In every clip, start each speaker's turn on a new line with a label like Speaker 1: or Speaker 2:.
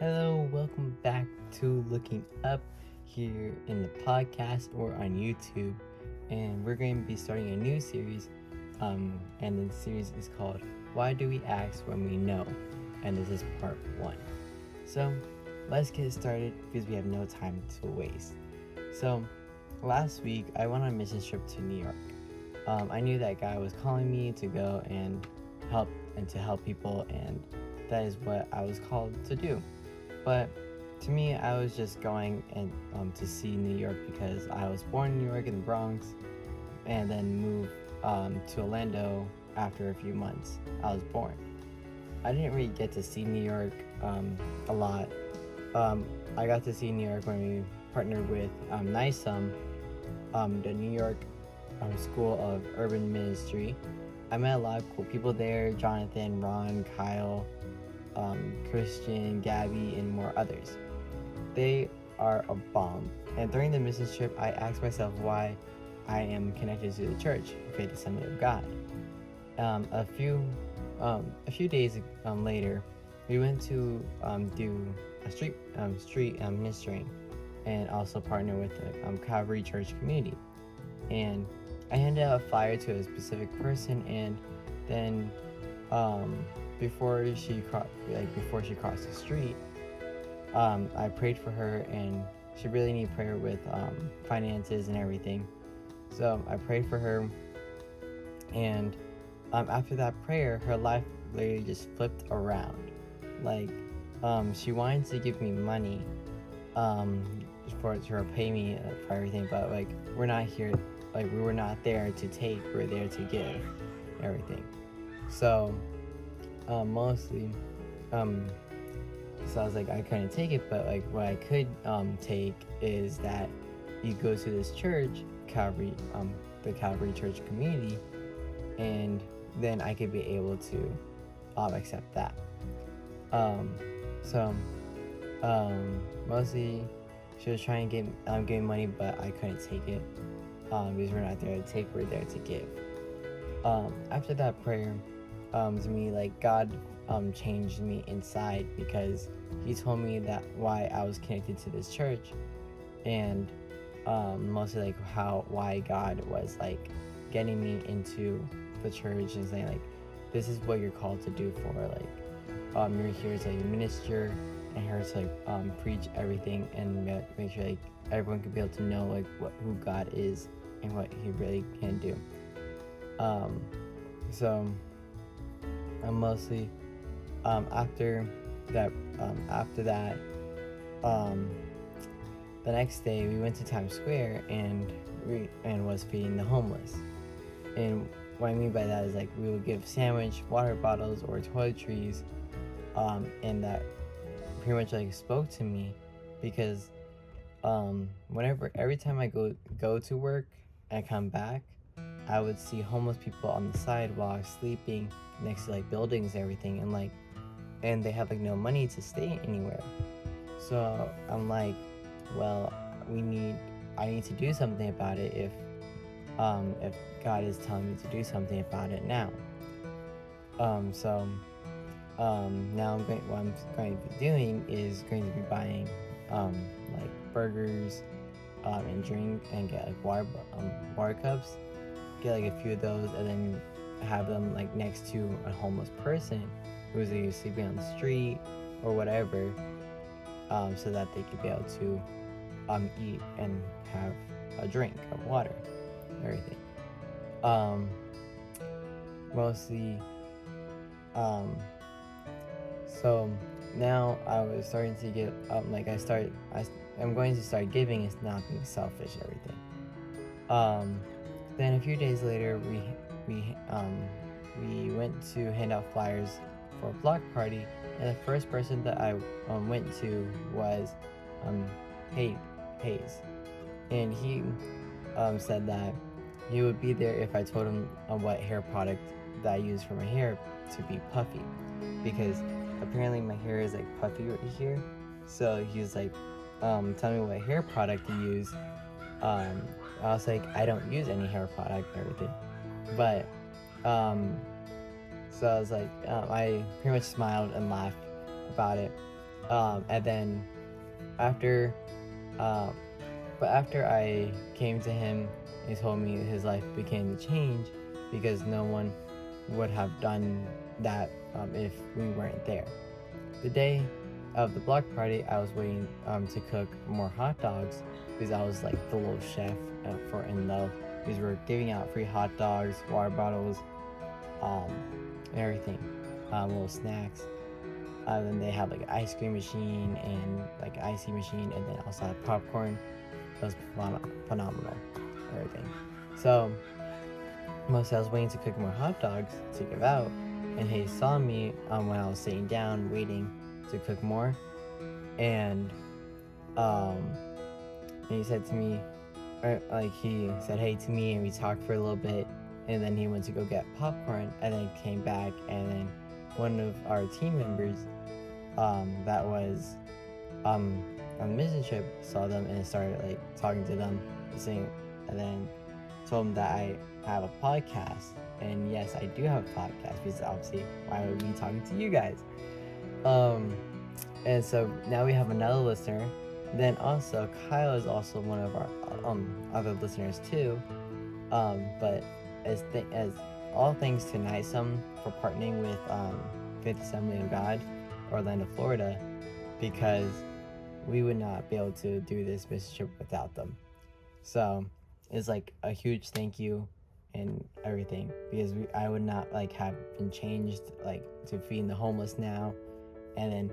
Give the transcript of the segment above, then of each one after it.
Speaker 1: Hello, welcome back to Looking Up here in the podcast or on YouTube. And we're going to be starting a new series. Um, and the series is called Why Do We Ask When We Know? And this is part one. So let's get started because we have no time to waste. So last week I went on a mission trip to New York. Um, I knew that God was calling me to go and help and to help people, and that is what I was called to do. But to me, I was just going and um, to see New York because I was born in New York in the Bronx, and then moved um, to Orlando after a few months. I was born. I didn't really get to see New York um, a lot. Um, I got to see New York when we partnered with um, NYSUM, um, the New York um, School of Urban Ministry. I met a lot of cool people there Jonathan, Ron, Kyle, um, Christian, Gabby, and more others. They are a bomb. And during the mission trip, I asked myself why I am connected to the church, the Assembly of God. Um, a few um, a few days um, later, we went to um, do a street um, street ministering, and also partner with the Calvary Church community. And I handed out a flyer to a specific person, and then um, before she cro- like before she crossed the street, um, I prayed for her, and she really needed prayer with um, finances and everything. So I prayed for her, and um, after that prayer, her life literally just flipped around. Like, um, she wanted to give me money um, for to repay me uh, for everything, but like we're not here, like we were not there to take, we we're there to give everything. So um, mostly, um, so I was like I couldn't take it, but like what I could um, take is that you go to this church, Calvary, um, the Calvary Church community, and then I could be able to um, accept that. Um, so um, mostly she was trying to get um, give money, but I couldn't take it um, because we're not there to take, we're there to give. Um, after that prayer, um, to me, like God um, changed me inside because He told me that why I was connected to this church, and um, mostly like how why God was like getting me into the church and saying like this is what you're called to do for like um, you're here to like minister and here to like um, preach everything and make sure like everyone can be able to know like what who God is and what He really can do. Um, so I'm mostly um, after that um, after that um, the next day we went to Times Square and we and was feeding the homeless. And what I mean by that is like we would give sandwich, water bottles, or toiletries, um, and that pretty much like spoke to me because um, whenever every time I go go to work and come back, I would see homeless people on the sidewalk sleeping next to like buildings and everything, and like, and they have like no money to stay anywhere. So I'm like, well, we need, I need to do something about it if, um, if God is telling me to do something about it now. Um, so, um, now I'm going, what I'm going to be doing is going to be buying, um, like burgers, um, and drink and get like water, um, water cups, get like a few of those, and then have them like next to a homeless person who's either sleeping on the street or whatever, um, so that they could be able to um, eat and have a drink of water, everything. Um, mostly, um, so now I was starting to get um, like I start I I'm going to start giving is not being selfish everything. Then a few days later we we um we went to hand out flyers for a block party. And the first person that I um, went to was um Hay Hayes and he um, said that he would be there if I told him um, what hair product that I use for my hair to be puffy. Because apparently my hair is like puffy right here. So he was like um, tell me what hair product to use um, I was like I don't use any hair product and everything but um, so I was like um, I pretty much smiled and laughed about it Um, and then after, uh, but after I came to him, he told me his life began to change because no one would have done that um, if we weren't there. The day of the block party, I was waiting um, to cook more hot dogs because I was like the little chef uh, for In Love because we were giving out free hot dogs, water bottles, um, and everything, um, little snacks. Uh, then they have like an ice cream machine and like an icy machine, and then also had popcorn. It was phenomenal, everything. So, most I was waiting to cook more hot dogs to give out, and he saw me um, when I was sitting down waiting to cook more, and um, and he said to me, or like he said hey to me, and we talked for a little bit, and then he went to go get popcorn, and then came back, and then one of our team members, um, that was, um, on the mission trip, saw them and started like talking to them, saying, and then told them that I have a podcast. And yes, I do have a podcast because obviously why would we be talking to you guys? Um, and so now we have another listener. Then also Kyle is also one of our um other listeners too. Um, but as th- as all thanks to NYSUM for partnering with um, Fifth Assembly of God, Orlando, Florida, because we would not be able to do this mission without them. So it's like a huge thank you and everything because we, I would not like have been changed like to feeding the homeless now, and then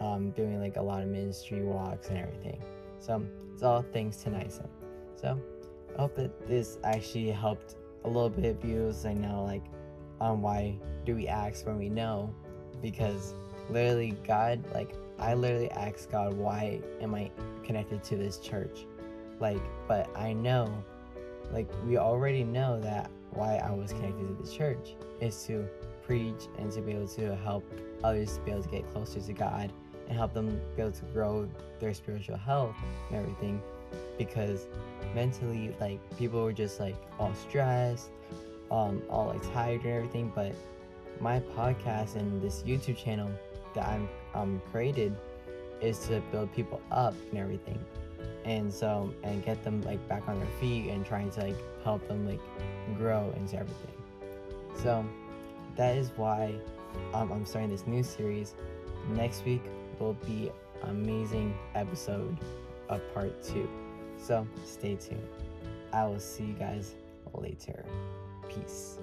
Speaker 1: um, doing like a lot of ministry walks and everything. So it's all thanks to NISA. So I hope that this actually helped a little bit of views. I know like on why do we ask when we know because literally God like I literally asked God why am I connected to this church like but I know like we already know that why I was connected to the church is to preach and to be able to help others to be able to get closer to God and help them be able to grow their spiritual health and everything because mentally like people were just like all stressed um all like tired and everything but my podcast and this youtube channel that i'm um created is to build people up and everything. And so and get them like back on their feet and trying to like help them like grow into everything. So that is why um, i'm starting this new series. Next week will be amazing episode of part two. So stay tuned. I will see you guys later. Peace